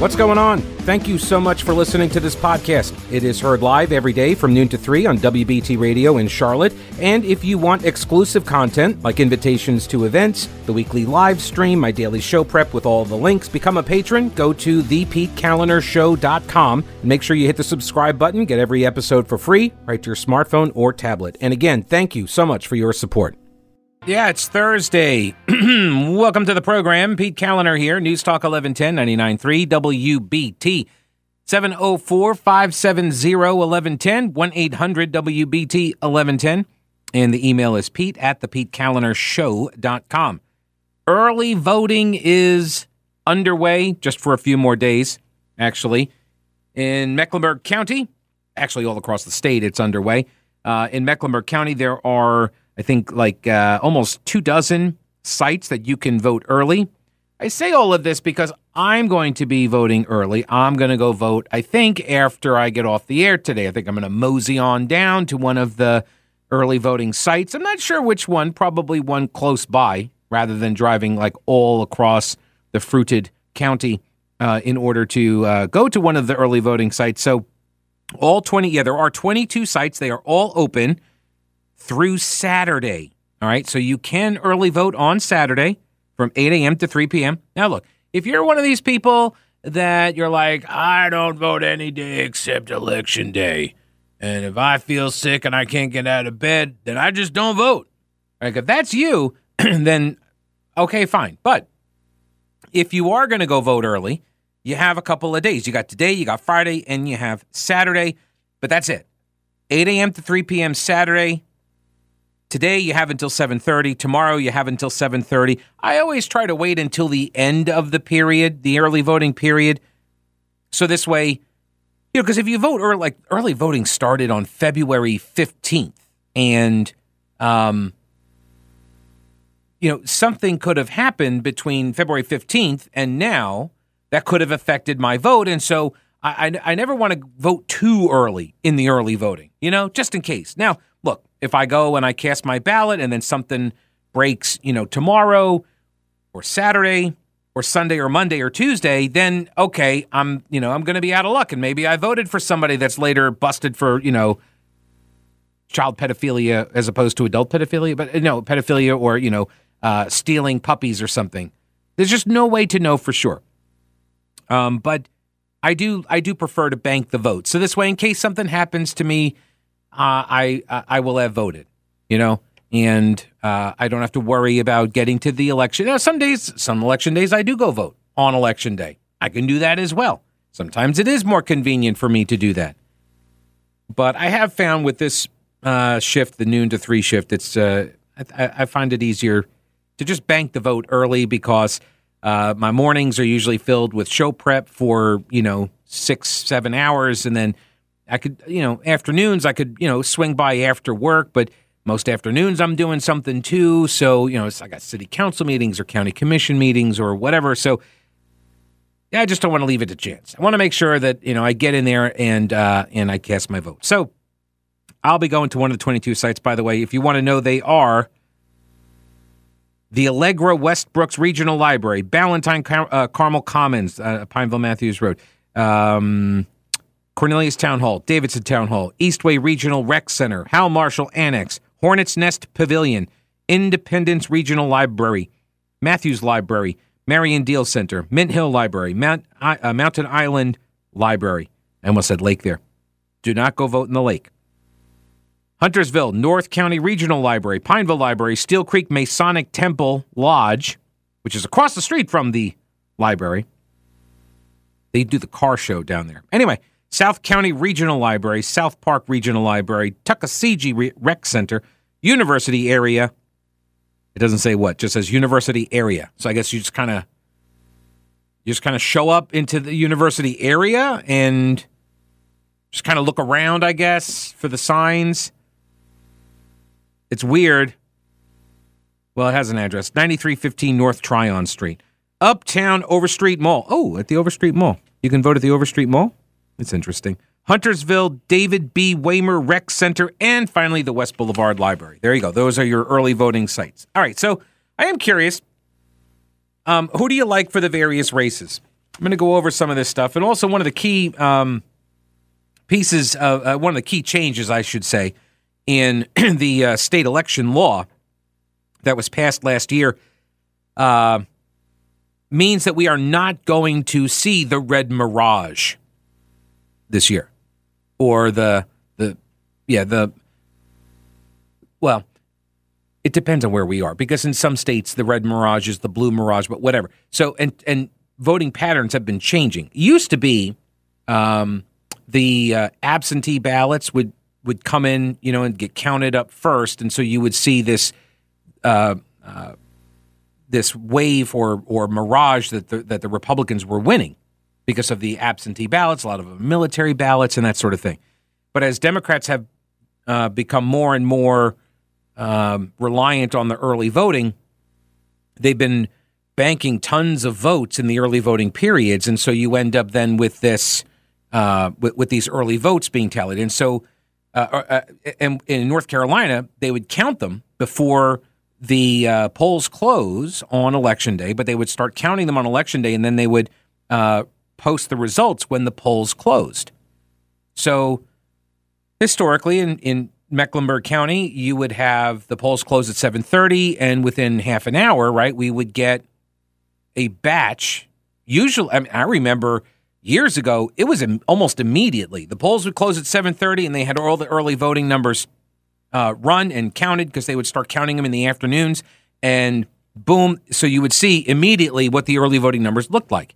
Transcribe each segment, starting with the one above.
What's going on? Thank you so much for listening to this podcast. It is heard live every day from noon to 3 on WBT Radio in Charlotte. And if you want exclusive content like invitations to events, the weekly live stream, my daily show prep with all the links, become a patron, go to thepetekalinershow.com and make sure you hit the subscribe button, get every episode for free right to your smartphone or tablet. And again, thank you so much for your support. Yeah, it's Thursday. Welcome to the program. Pete Kaliner here, News Talk 1110 99.3 WBT. 704 570 1110 1 800 WBT 1110. And the email is pete at the PeteKalinershow.com. Early voting is underway just for a few more days, actually. In Mecklenburg County, actually all across the state, it's underway. Uh, in Mecklenburg County, there are I think like uh, almost two dozen sites that you can vote early. I say all of this because I'm going to be voting early. I'm going to go vote, I think, after I get off the air today. I think I'm going to mosey on down to one of the early voting sites. I'm not sure which one, probably one close by, rather than driving like all across the fruited county uh, in order to uh, go to one of the early voting sites. So, all 20, yeah, there are 22 sites. They are all open through Saturday. All right. So you can early vote on Saturday from 8 a.m. to 3 p.m. Now, look, if you're one of these people that you're like, I don't vote any day except election day. And if I feel sick and I can't get out of bed, then I just don't vote. Like if that's you, then okay, fine. But if you are going to go vote early, you have a couple of days. You got today, you got Friday, and you have Saturday, but that's it. 8 a.m. to 3 p.m. Saturday, Today you have until 7:30, tomorrow you have until 7:30. I always try to wait until the end of the period, the early voting period. So this way, you know, because if you vote early, like early voting started on February 15th and um you know, something could have happened between February 15th and now that could have affected my vote and so I, I, I never want to vote too early in the early voting, you know, just in case. Now, if I go and I cast my ballot and then something breaks, you know, tomorrow or Saturday or Sunday or Monday or Tuesday, then okay, I'm, you know, I'm going to be out of luck and maybe I voted for somebody that's later busted for, you know, child pedophilia as opposed to adult pedophilia, but know, pedophilia or, you know, uh, stealing puppies or something. There's just no way to know for sure. Um, but I do I do prefer to bank the vote. So this way, in case something happens to me, uh, I I will have voted. You know, and uh, I don't have to worry about getting to the election. Now, some days, some election days, I do go vote on election day. I can do that as well. Sometimes it is more convenient for me to do that. But I have found with this uh, shift, the noon to three shift, it's uh, I, I, find it easier to just bank the vote early because uh, my mornings are usually filled with show prep for you know six seven hours, and then I could you know afternoons I could you know swing by after work, but most afternoons I'm doing something too. So you know I got city council meetings or county commission meetings or whatever. So yeah, I just don't want to leave it to chance. I want to make sure that you know I get in there and uh, and I cast my vote. So I'll be going to one of the 22 sites. By the way, if you want to know, they are the Allegra Westbrooks Regional Library, Ballantine Car- uh, Carmel Commons, uh, Pineville Matthews Road, um, Cornelius Town Hall, Davidson Town Hall, Eastway Regional Rec Center, Hal Marshall Annex, Hornets Nest Pavilion, Independence Regional Library, Matthews Library, Marion Diehl Center, Mint Hill Library, Mount, uh, Mountain Island Library. I almost said lake there. Do not go vote in the lake. Huntersville, North County Regional Library, Pineville Library, Steel Creek Masonic Temple Lodge, which is across the street from the library. They do the car show down there. Anyway, South County Regional Library, South Park Regional Library, Tuckaseegee Rec Center, University Area. It doesn't say what, just says University Area. So I guess you just kind of you just kind of show up into the university area and just kind of look around, I guess, for the signs. It's weird. Well, it has an address 9315 North Tryon Street. Uptown Overstreet Mall. Oh, at the Overstreet Mall. You can vote at the Overstreet Mall? It's interesting. Huntersville, David B. Waymer Rec Center, and finally the West Boulevard Library. There you go. Those are your early voting sites. All right, so I am curious. Um, who do you like for the various races? I'm going to go over some of this stuff, and also one of the key um, pieces, of, uh, one of the key changes, I should say, in the uh, state election law that was passed last year uh, means that we are not going to see the red mirage this year, or the the yeah the well, it depends on where we are because in some states the red mirage is the blue mirage, but whatever. So and and voting patterns have been changing. Used to be um, the uh, absentee ballots would would come in, you know, and get counted up first, and so you would see this uh, uh, this wave or or mirage that the, that the Republicans were winning because of the absentee ballots, a lot of military ballots, and that sort of thing. But as Democrats have uh, become more and more um, reliant on the early voting, they've been banking tons of votes in the early voting periods, and so you end up then with this uh, with, with, these early votes being tallied. And so, uh, uh, uh and in North Carolina, they would count them before the uh, polls close on election day, but they would start counting them on election day, and then they would uh, post the results when the polls closed. So, historically, in, in Mecklenburg County, you would have the polls close at 7:30 and within half an hour, right, we would get a batch. Usually, I, mean, I remember years ago, it was almost immediately. The polls would close at 7:30 and they had all the early voting numbers uh, run and counted because they would start counting them in the afternoons and boom, so you would see immediately what the early voting numbers looked like.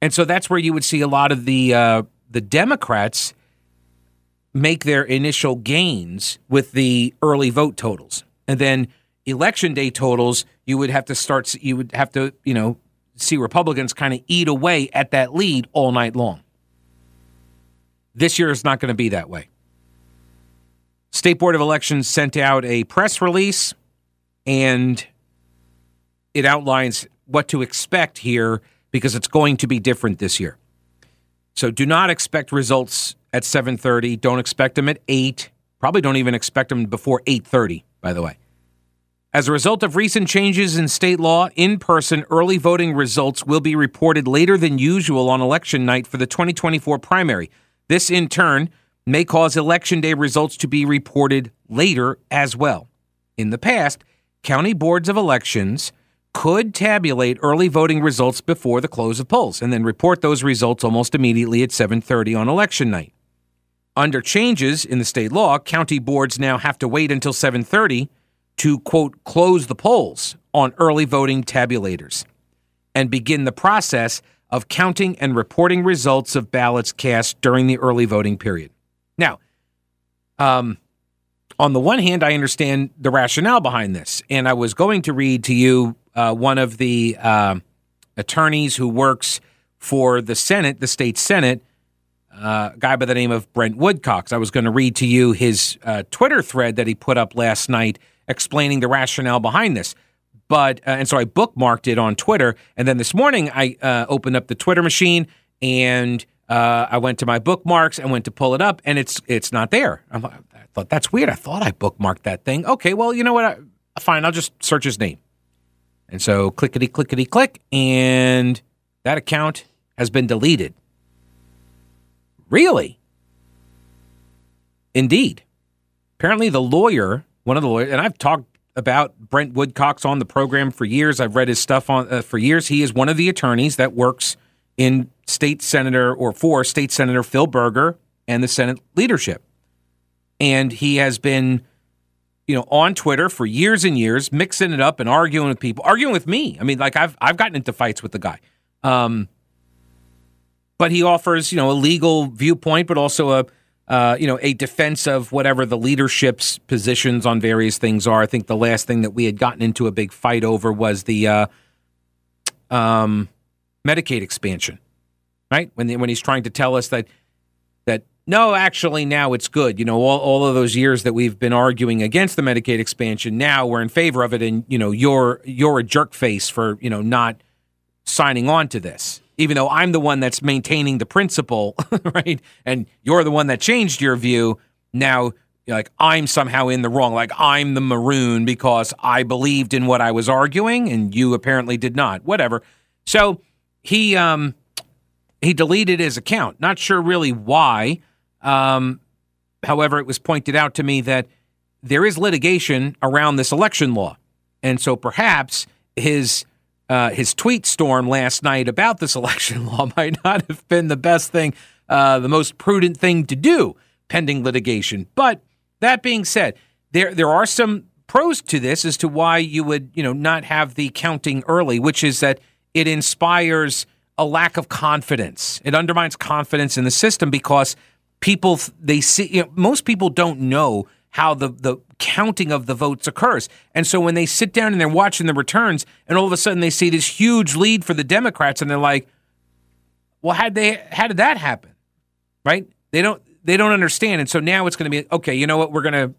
And so that's where you would see a lot of the uh, the Democrats make their initial gains with the early vote totals. And then election day totals, you would have to start, you would have to, you know, see Republicans kind of eat away at that lead all night long. This year is not going to be that way. State Board of Elections sent out a press release and it outlines what to expect here because it's going to be different this year. So do not expect results at 7:30. Don't expect them at 8. Probably don't even expect them before 8:30, by the way. As a result of recent changes in state law, in-person early voting results will be reported later than usual on election night for the 2024 primary. This in turn may cause election day results to be reported later as well. In the past, county boards of elections could tabulate early voting results before the close of polls and then report those results almost immediately at 7:30 on election night. Under changes in the state law, county boards now have to wait until 7:30 to quote close the polls on early voting tabulators and begin the process of counting and reporting results of ballots cast during the early voting period. Now, um, on the one hand, I understand the rationale behind this, and I was going to read to you uh, one of the uh, attorneys who works for the Senate, the state Senate, uh, a guy by the name of Brent Woodcox. I was going to read to you his uh, Twitter thread that he put up last night explaining the rationale behind this. But uh, and so I bookmarked it on Twitter, and then this morning I uh, opened up the Twitter machine and I went to my bookmarks and went to pull it up, and it's it's not there. I'm, I thought that's weird. I thought I bookmarked that thing. Okay, well you know what? I, fine, I'll just search his name. And so clickety clickety click, and that account has been deleted. Really? Indeed. Apparently, the lawyer, one of the lawyers, and I've talked about Brent Woodcox on the program for years. I've read his stuff on uh, for years. He is one of the attorneys that works in state senator or for state senator Phil Berger and the Senate leadership. And he has been you know, on Twitter for years and years, mixing it up and arguing with people, arguing with me. I mean, like I've I've gotten into fights with the guy. Um, but he offers, you know, a legal viewpoint, but also a uh, you know, a defense of whatever the leadership's positions on various things are. I think the last thing that we had gotten into a big fight over was the uh, um, Medicaid expansion, right? When when he's trying to tell us that no, actually, now it's good. You know, all, all of those years that we've been arguing against the Medicaid expansion, now we're in favor of it, and you know, you're you're a jerk face for you know not signing on to this, even though I'm the one that's maintaining the principle, right? And you're the one that changed your view. Now, like I'm somehow in the wrong, like I'm the maroon because I believed in what I was arguing, and you apparently did not. Whatever. So he um he deleted his account. Not sure really why. Um, however, it was pointed out to me that there is litigation around this election law, and so perhaps his uh, his tweet storm last night about this election law might not have been the best thing, uh, the most prudent thing to do pending litigation. But that being said, there there are some pros to this as to why you would you know not have the counting early, which is that it inspires a lack of confidence. It undermines confidence in the system because people they see you know, most people don't know how the the counting of the votes occurs. And so when they sit down and they're watching the returns and all of a sudden they see this huge lead for the Democrats and they're like, "Well, how they how did that happen?" Right? They don't they don't understand. And so now it's going to be okay, you know what? We're going to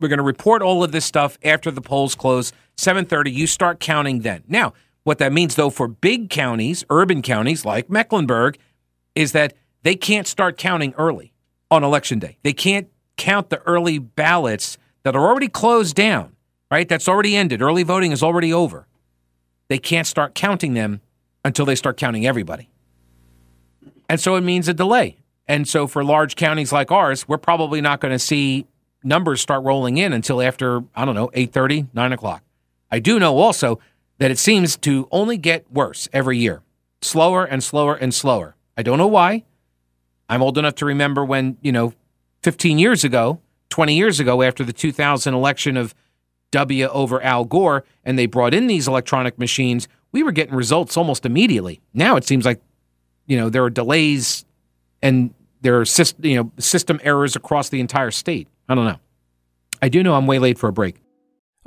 we're going to report all of this stuff after the polls close, 7:30. You start counting then. Now, what that means though for big counties, urban counties like Mecklenburg is that they can't start counting early on election day. They can't count the early ballots that are already closed down, right? That's already ended. Early voting is already over. They can't start counting them until they start counting everybody. And so it means a delay. And so for large counties like ours, we're probably not going to see numbers start rolling in until after, I don't know, 8.30, 9 o'clock. I do know also that it seems to only get worse every year, slower and slower and slower. I don't know why. I'm old enough to remember when, you know, 15 years ago, 20 years ago, after the 2000 election of W over Al Gore, and they brought in these electronic machines, we were getting results almost immediately. Now it seems like, you know, there are delays and there are system, you know, system errors across the entire state. I don't know. I do know I'm way late for a break.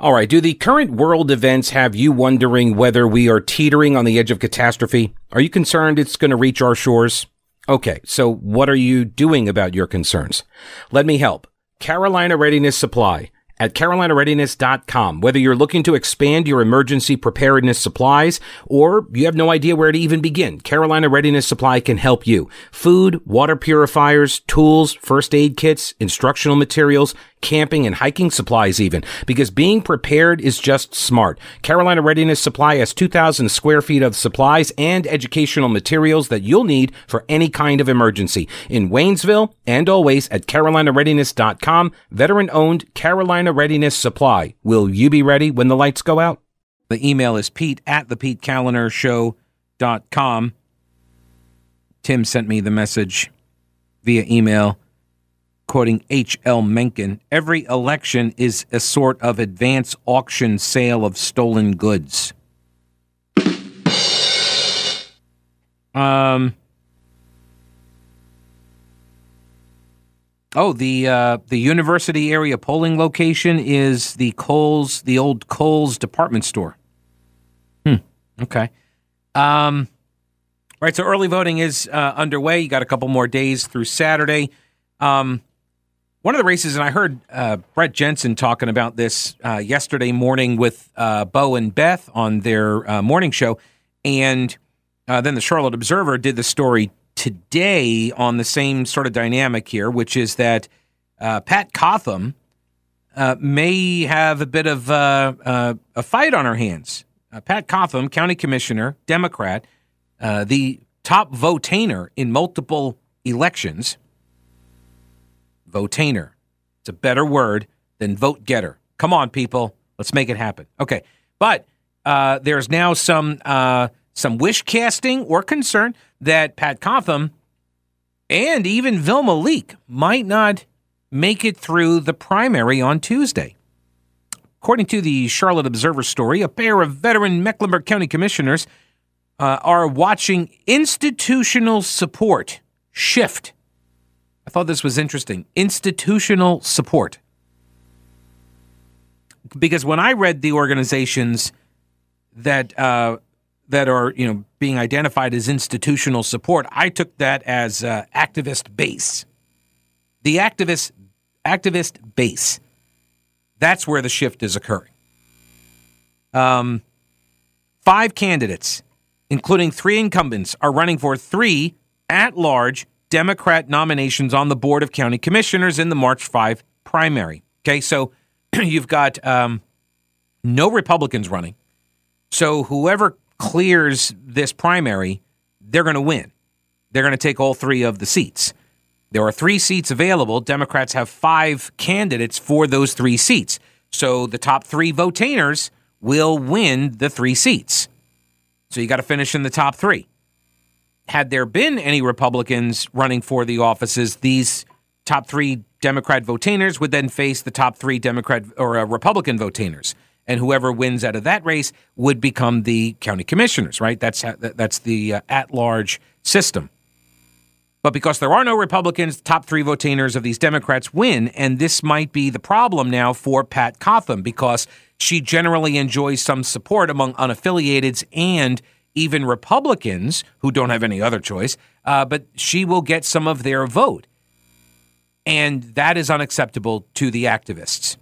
All right. Do the current world events have you wondering whether we are teetering on the edge of catastrophe? Are you concerned it's going to reach our shores? Okay. So what are you doing about your concerns? Let me help. Carolina Readiness Supply at carolinareadiness.com. Whether you're looking to expand your emergency preparedness supplies or you have no idea where to even begin, Carolina Readiness Supply can help you. Food, water purifiers, tools, first aid kits, instructional materials, camping and hiking supplies even, because being prepared is just smart. Carolina Readiness Supply has 2,000 square feet of supplies and educational materials that you'll need for any kind of emergency. In Waynesville and always at carolinareadiness.com, veteran owned Carolina Readiness Supply. Will you be ready when the lights go out? The email is pete at the. Tim sent me the message via email quoting H.L. Mencken, every election is a sort of advance auction sale of stolen goods. Um. Oh, the uh, the university area polling location is the Kohl's, the old Kohl's department store. Hmm. Okay. Um. Right. So early voting is uh, underway. You got a couple more days through Saturday. Um, one of the races, and I heard uh, Brett Jensen talking about this uh, yesterday morning with uh, Bo and Beth on their uh, morning show. And uh, then the Charlotte Observer did the story today on the same sort of dynamic here, which is that uh, Pat Cotham may have a bit of a fight on her hands. Pat Cotham, county commissioner, Democrat, the top votainer in multiple elections votainer. It's a better word than vote getter. Come on, people. Let's make it happen. Okay. But uh, there's now some uh, some wish casting or concern that Pat Cotham and even Vilma Leake might not make it through the primary on Tuesday. According to the Charlotte Observer story, a pair of veteran Mecklenburg County commissioners uh, are watching institutional support shift I thought this was interesting. Institutional support. Because when I read the organizations that uh, that are you know being identified as institutional support, I took that as uh, activist base. The activist activist base. That's where the shift is occurring. Um, five candidates, including three incumbents, are running for three at-large Democrat nominations on the Board of County Commissioners in the March 5 primary. Okay, so you've got um, no Republicans running. So whoever clears this primary, they're going to win. they're going to take all three of the seats. There are three seats available. Democrats have five candidates for those three seats. So the top three votainers will win the three seats. So you got to finish in the top three. Had there been any Republicans running for the offices, these top three Democrat votainers would then face the top three Democrat or uh, Republican votainers, and whoever wins out of that race would become the county commissioners. Right? That's that's the uh, at-large system. But because there are no Republicans, top three votainers of these Democrats win, and this might be the problem now for Pat Cotham because she generally enjoys some support among unaffiliateds and even Republicans who don't have any other choice. Uh, but she will get some of their vote, and that is unacceptable to the activists.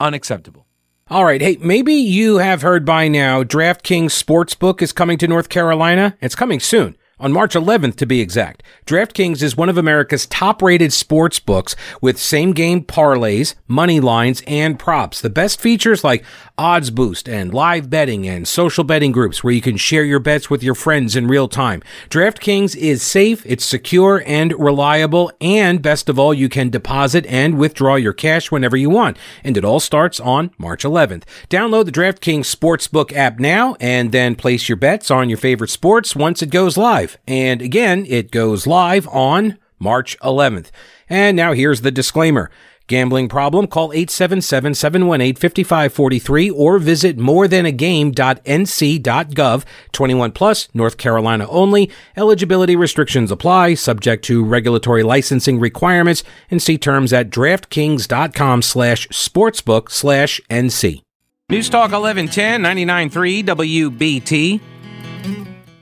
Unacceptable. All right. Hey, maybe you have heard by now DraftKings Sportsbook is coming to North Carolina. It's coming soon on March 11th to be exact. DraftKings is one of America's top-rated sports books with same-game parlays, money lines, and props. The best features like odds boost and live betting and social betting groups where you can share your bets with your friends in real time. DraftKings is safe, it's secure and reliable, and best of all, you can deposit and withdraw your cash whenever you want. And it all starts on March 11th. Download the DraftKings Sportsbook app now and then place your bets on your favorite sports once it goes live. And again, it goes live on March 11th. And now here's the disclaimer. Gambling problem? Call 877-718-5543 or visit morethanagame.nc.gov. 21 plus, North Carolina only. Eligibility restrictions apply, subject to regulatory licensing requirements, and see terms at draftkings.com slash sportsbook slash NC. News Talk 1110, 99.3 WBT.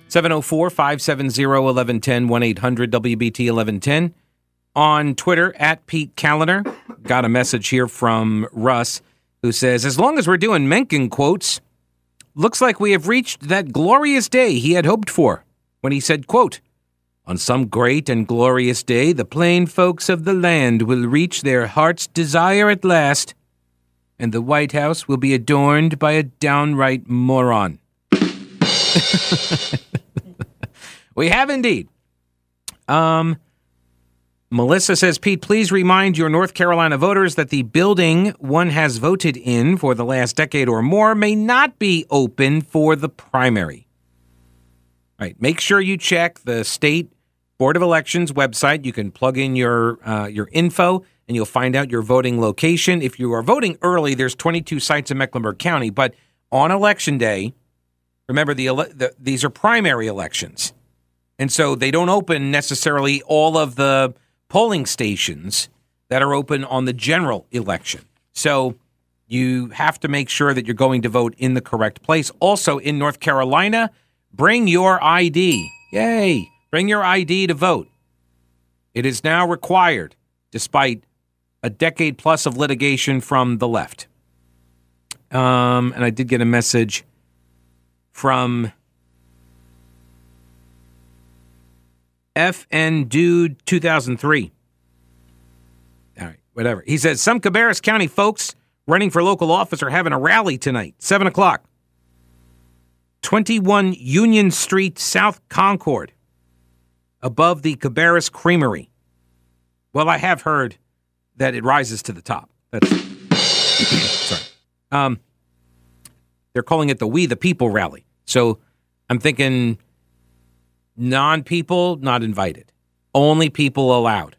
704 570 1110 1 800 WBT 1110. On Twitter, at Pete Kaliner. Got a message here from Russ who says, As long as we're doing Mencken quotes, looks like we have reached that glorious day he had hoped for when he said, quote, On some great and glorious day, the plain folks of the land will reach their heart's desire at last, and the White House will be adorned by a downright moron. we have indeed. Um, Melissa says, Pete, please remind your North Carolina voters that the building one has voted in for the last decade or more may not be open for the primary. All right, make sure you check the state board of elections website. You can plug in your uh, your info and you'll find out your voting location. If you are voting early, there's 22 sites in Mecklenburg County, but on election day, Remember, the, the, these are primary elections, and so they don't open necessarily all of the polling stations that are open on the general election. So you have to make sure that you're going to vote in the correct place. Also, in North Carolina, bring your ID. Yay! Bring your ID to vote. It is now required, despite a decade plus of litigation from the left. Um, and I did get a message from FN Dude 2003. All right, whatever. He says some Cabarrus County folks running for local office are having a rally tonight, 7 o'clock. 21 Union Street, South Concord, above the Cabarrus Creamery. Well, I have heard that it rises to the top. That's sorry. Um, they're calling it the We the People rally. So I'm thinking non people not invited, only people allowed.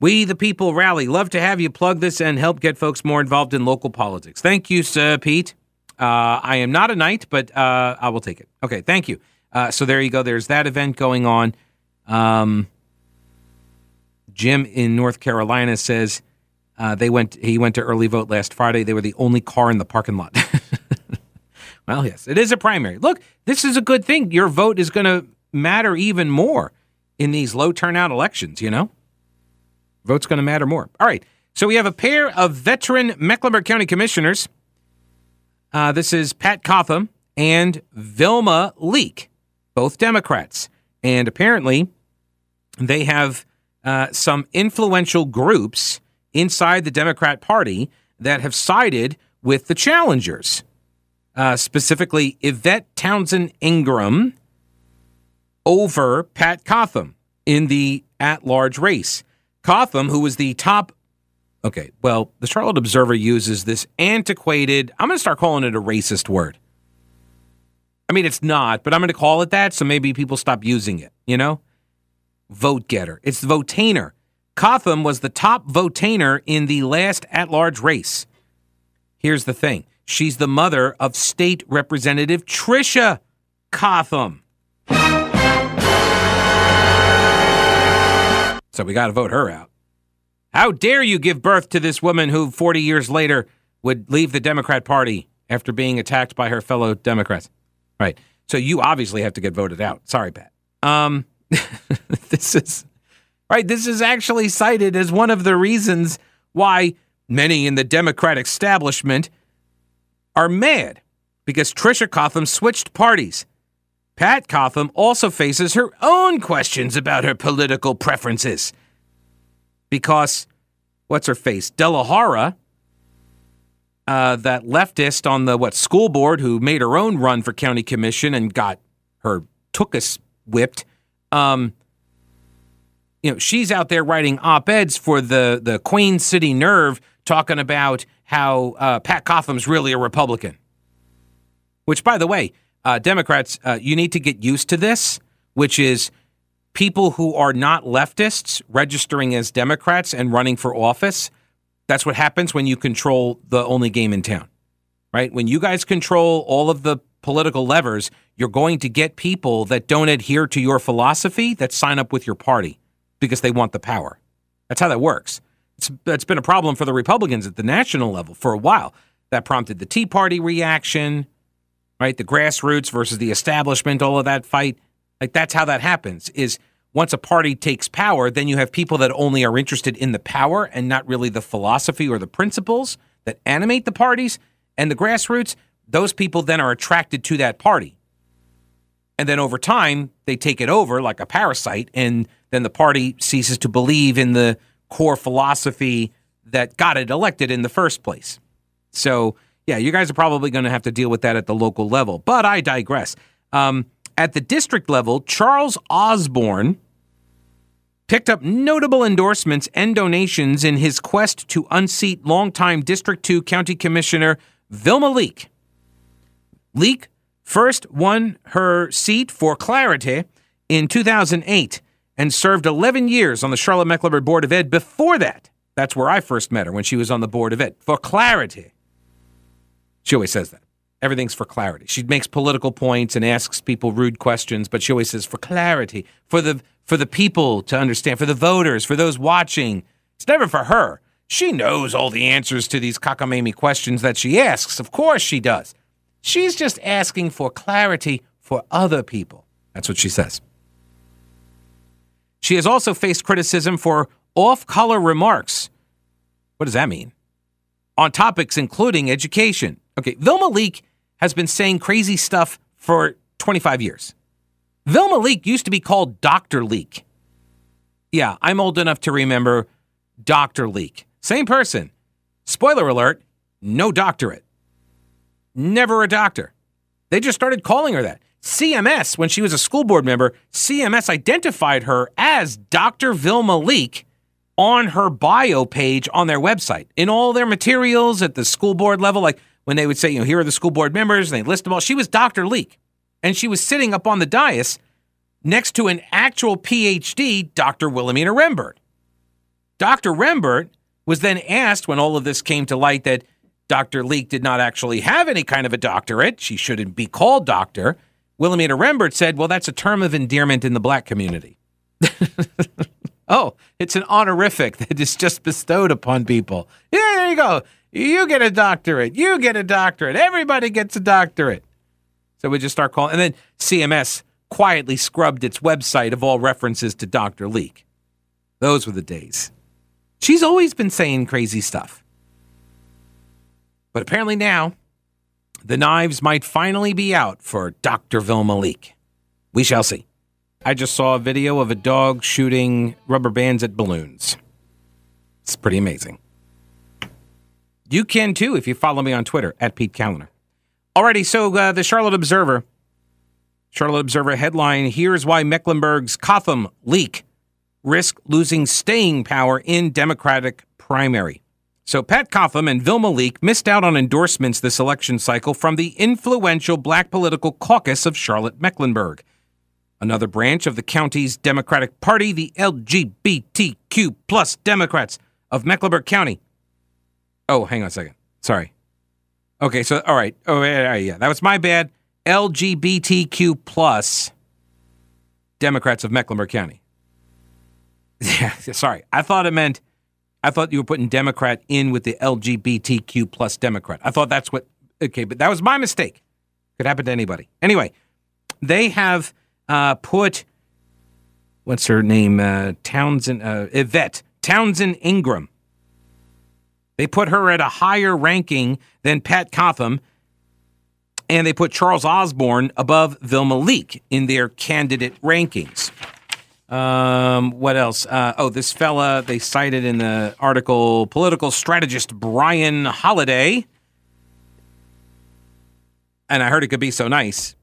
We, the people, rally. Love to have you plug this and help get folks more involved in local politics. Thank you, Sir Pete. Uh, I am not a knight, but uh, I will take it. Okay, thank you. Uh, so there you go. There's that event going on. Um, Jim in North Carolina says uh, they went. He went to early vote last Friday. They were the only car in the parking lot. Well, yes, it is a primary. Look, this is a good thing. Your vote is going to matter even more in these low turnout elections, you know? Vote's going to matter more. All right. So we have a pair of veteran Mecklenburg County commissioners. Uh, this is Pat Cotham and Vilma Leake, both Democrats. And apparently, they have uh, some influential groups inside the Democrat Party that have sided with the challengers uh, specifically Yvette Townsend Ingram over Pat Cotham in the at large race. Cotham, who was the top. Okay, well, the Charlotte Observer uses this antiquated, I'm going to start calling it a racist word. I mean, it's not, but I'm going to call it that so maybe people stop using it, you know? Vote getter. It's votainer. Cotham was the top votainer in the last at large race. Here's the thing she's the mother of State Representative Tricia Cotham. So we got to vote her out. How dare you give birth to this woman who 40 years later would leave the Democrat Party after being attacked by her fellow Democrats? Right. So you obviously have to get voted out. Sorry, Pat. Um, this is right. This is actually cited as one of the reasons why many in the Democratic establishment are mad because Tricia Cotham switched parties Pat Cotham also faces her own questions about her political preferences. Because, what's her face? De La Jara, uh, that leftist on the what school board who made her own run for county commission and got her tookus whipped. Um, you know, she's out there writing op-eds for the the Queen City Nerve, talking about how uh, Pat Cotham's really a Republican. Which, by the way, uh, Democrats, uh, you need to get used to this, which is people who are not leftists registering as Democrats and running for office. That's what happens when you control the only game in town, right? When you guys control all of the political levers, you're going to get people that don't adhere to your philosophy that sign up with your party because they want the power. That's how that works. It's, been a problem for the Republicans at the national level for a while. That prompted the Tea Party reaction right? The grassroots versus the establishment, all of that fight. Like that's how that happens is once a party takes power, then you have people that only are interested in the power and not really the philosophy or the principles that animate the parties and the grassroots. Those people then are attracted to that party. And then over time, they take it over like a parasite, and then the party ceases to believe in the core philosophy that got it elected in the first place. So yeah, you guys are probably going to have to deal with that at the local level. But I digress. Um, at the district level, Charles Osborne picked up notable endorsements and donations in his quest to unseat longtime District 2 County Commissioner Vilma Leake. Leake first won her seat for Clarity in 2008 and served 11 years on the Charlotte Mecklenburg Board of Ed before that. That's where I first met her when she was on the Board of Ed for Clarity. She always says that. Everything's for clarity. She makes political points and asks people rude questions, but she always says for clarity, for the for the people to understand, for the voters, for those watching. It's never for her. She knows all the answers to these cockamamie questions that she asks. Of course she does. She's just asking for clarity for other people. That's what she says. She has also faced criticism for off color remarks. What does that mean? On topics including education, Okay, Vilma Leake has been saying crazy stuff for 25 years. Vilma Leake used to be called Dr. Leake. Yeah, I'm old enough to remember Dr. Leake. Same person. Spoiler alert, no doctorate. Never a doctor. They just started calling her that. CMS, when she was a school board member, CMS identified her as Dr. Vilma Leake on her bio page on their website. In all their materials at the school board level, like when they would say, you know, here are the school board members, and they list them all. She was Dr. Leake, and she was sitting up on the dais next to an actual PhD, Dr. Wilhelmina Rembert. Dr. Rembert was then asked when all of this came to light that Dr. Leake did not actually have any kind of a doctorate. She shouldn't be called doctor. Wilhelmina Rembert said, well, that's a term of endearment in the black community. oh, it's an honorific that is just bestowed upon people. Yeah, there you go. You get a doctorate. You get a doctorate. Everybody gets a doctorate. So we just start calling. And then CMS quietly scrubbed its website of all references to Dr. Leake. Those were the days. She's always been saying crazy stuff. But apparently now, the knives might finally be out for Dr. Vilma. We shall see. I just saw a video of a dog shooting rubber bands at balloons. It's pretty amazing. You can too if you follow me on Twitter at Pete Kaliner. Alrighty, so uh, the Charlotte Observer Charlotte Observer headline Here's why Mecklenburg's Cotham Leake risk losing staying power in Democratic primary. So, Pat Cotham and Vilma Leake missed out on endorsements this election cycle from the influential black political caucus of Charlotte Mecklenburg. Another branch of the county's Democratic Party, the LGBTQ plus Democrats of Mecklenburg County. Oh, hang on a second. Sorry. Okay, so all right. Oh, yeah, yeah, that was my bad. LGBTQ plus Democrats of Mecklenburg County. Yeah, sorry. I thought it meant I thought you were putting Democrat in with the LGBTQ plus Democrat. I thought that's what okay, but that was my mistake. Could happen to anybody. Anyway, they have uh, put what's her name? Uh, Townsend uh, Yvette Townsend Ingram. They put her at a higher ranking than Pat Cotham and they put Charles Osborne above Vilma Leake in their candidate rankings. Um, what else? Uh, oh, this fella they cited in the article, political strategist Brian Holiday, and I heard it could be so nice.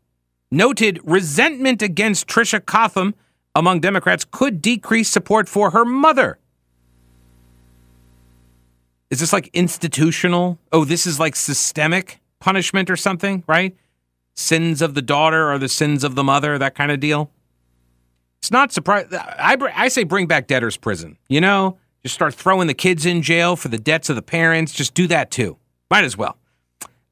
Noted resentment against Tricia Cotham among Democrats could decrease support for her mother. Is this like institutional? Oh, this is like systemic punishment or something, right? Sins of the daughter are the sins of the mother, that kind of deal. It's not surprising. I, say bring back debtor's prison. You know, just start throwing the kids in jail for the debts of the parents. Just do that too. Might as well.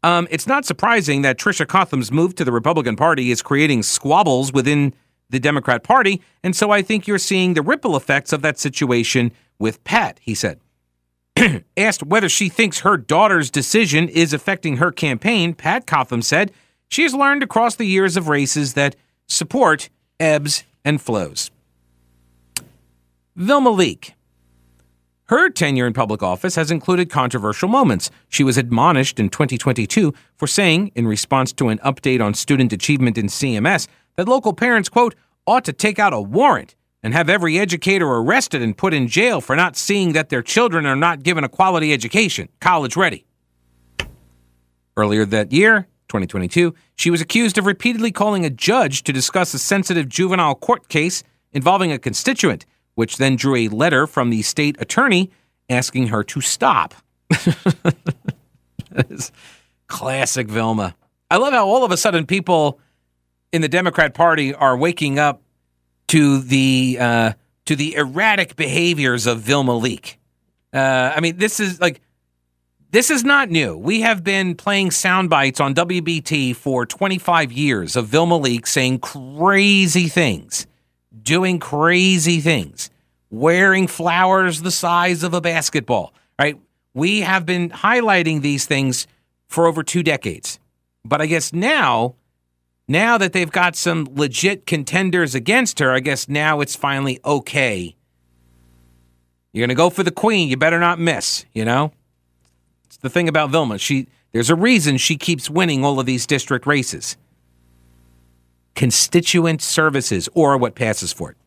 Um, it's not surprising that Tricia Cotham's move to the Republican Party is creating squabbles within the Democrat Party. And so I think you're seeing the ripple effects of that situation with Pat, he said. Asked whether she thinks her daughter's decision is affecting her campaign, Pat Cotham said she has learned across the years of races that support ebbs and flows. Vilma Leake. Her tenure in public office has included controversial moments. She was admonished in 2022 for saying, in response to an update on student achievement in CMS, that local parents, quote, ought to take out a warrant and have every educator arrested and put in jail for not seeing that their children are not given a quality education, college ready. Earlier that year, 2022, she was accused of repeatedly calling a judge to discuss a sensitive juvenile court case involving a constituent, which then drew a letter from the state attorney asking her to stop. Classic Vilma. I love how all of a sudden people in the Democrat Party are waking up to the uh, to the erratic behaviors of Vilma Leake. Uh, I mean, this is like this is not new. We have been playing sound bites on WBT for 25 years of Vilma Leake saying crazy things, doing crazy things, wearing flowers the size of a basketball. Right? We have been highlighting these things for over two decades. But I guess now now that they've got some legit contenders against her, I guess now it's finally okay. You're going to go for the queen. You better not miss, you know? The thing about Vilma. She there's a reason she keeps winning all of these district races. Constituent services or what passes for it.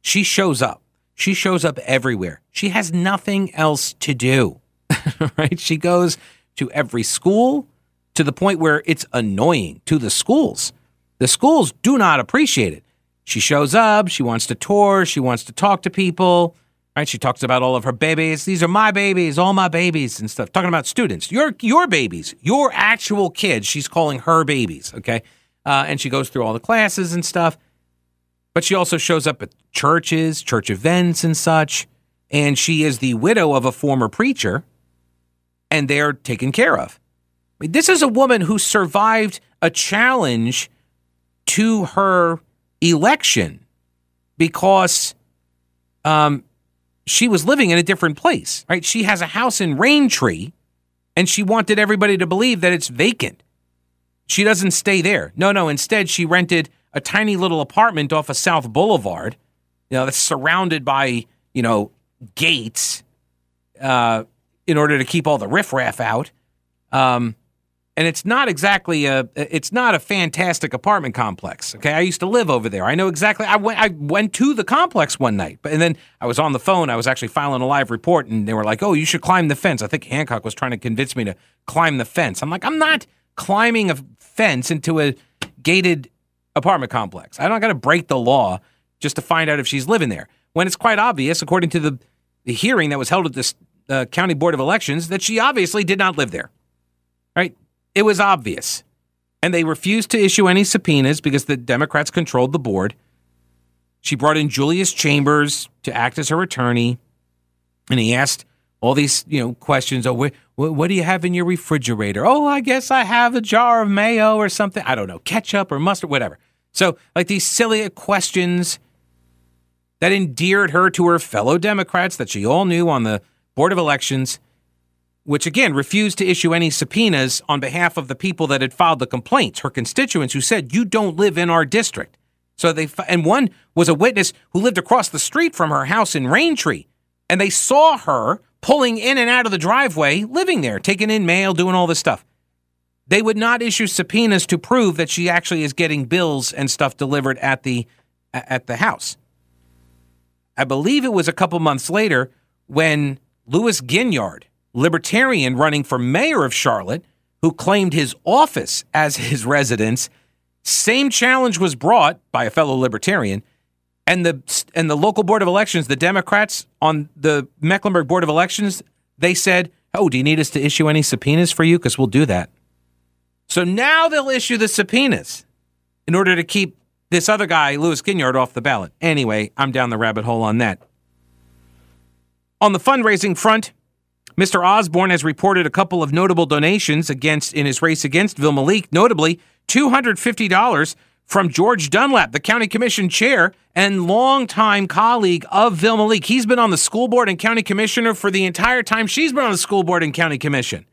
She shows up. She shows up everywhere. She has nothing else to do. right? She goes to every school, to the point where it's annoying to the schools. The schools do not appreciate it. She shows up, she wants to tour, she wants to talk to people, right? She talks about all of her babies. These are my babies, all my babies and stuff. Talking about students, your your babies, your actual kids. She's calling her babies, okay? Uh, and she goes through all the classes and stuff. But she also shows up at churches, church events, and such. And she is the widow of a former preacher, and they're taken care of mean, this is a woman who survived a challenge to her election because um, she was living in a different place, right? She has a house in Raintree and she wanted everybody to believe that it's vacant. She doesn't stay there. No, no. Instead, she rented a tiny little apartment off of South Boulevard, you know, that's surrounded by, you know, gates uh, in order to keep all the riffraff out. Um, and it's not exactly a it's not a fantastic apartment complex okay i used to live over there i know exactly i went i went to the complex one night but and then i was on the phone i was actually filing a live report and they were like oh you should climb the fence i think hancock was trying to convince me to climb the fence i'm like i'm not climbing a fence into a gated apartment complex. I'm not going to break the law just to find out if she's living there. When it's quite obvious, according to the, the hearing that was held at the uh, County Board of Elections, that she obviously did not live there. Right? It was obvious. And they refused to issue any subpoenas because the Democrats controlled the board. She brought in Julius Chambers to act as her attorney, and he asked all these you know questions. Oh, what, what do you have in your refrigerator? Oh, I guess I have a jar of mayo or something. I don't know, ketchup or mustard, whatever. So, like these silly questions that endeared her to her fellow Democrats that she all knew on the Board of Elections, which again refused to issue any subpoenas on behalf of the people that had filed the complaints, her constituents who said, You don't live in our district. So they, and one was a witness who lived across the street from her house in Raintree, and they saw her pulling in and out of the driveway, living there, taking in mail, doing all this stuff. They would not issue subpoenas to prove that she actually is getting bills and stuff delivered at the at the house. I believe it was a couple months later when Louis Ginyard, libertarian running for mayor of Charlotte, who claimed his office as his residence, same challenge was brought by a fellow libertarian and the and the local board of elections, the Democrats on the Mecklenburg board of elections, they said, "Oh, do you need us to issue any subpoenas for you? Because we'll do that." So now they'll issue the subpoenas in order to keep this other guy, Louis Ginyard, off the ballot. Anyway, I'm down the rabbit hole on that. On the fundraising front, Mr. Osborne has reported a couple of notable donations against in his race against Vilma Leake, notably $250 from George Dunlap, the county commission chair and longtime colleague of Vilma Leake. He's been on the school board and county commissioner for the entire time she's been on the school board and county commission.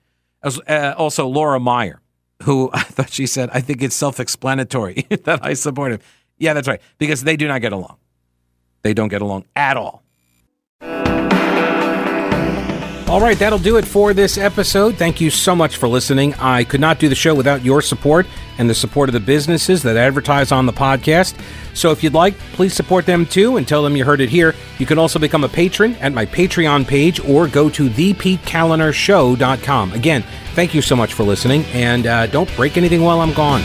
As, uh, also, Laura Meier, who I thought she said, I think it's self explanatory that I support him. Yeah, that's right, because they do not get along. They don't get along at all. All right, that'll do it for this episode. Thank you so much for listening. I could not do the show without your support and the support of the businesses that advertise on the podcast. So if you'd like, please support them too and tell them you heard it here. You can also become a patron at my Patreon page or go to thepetekalinershow.com. Again, thank you so much for listening, and uh, don't break anything while I'm gone.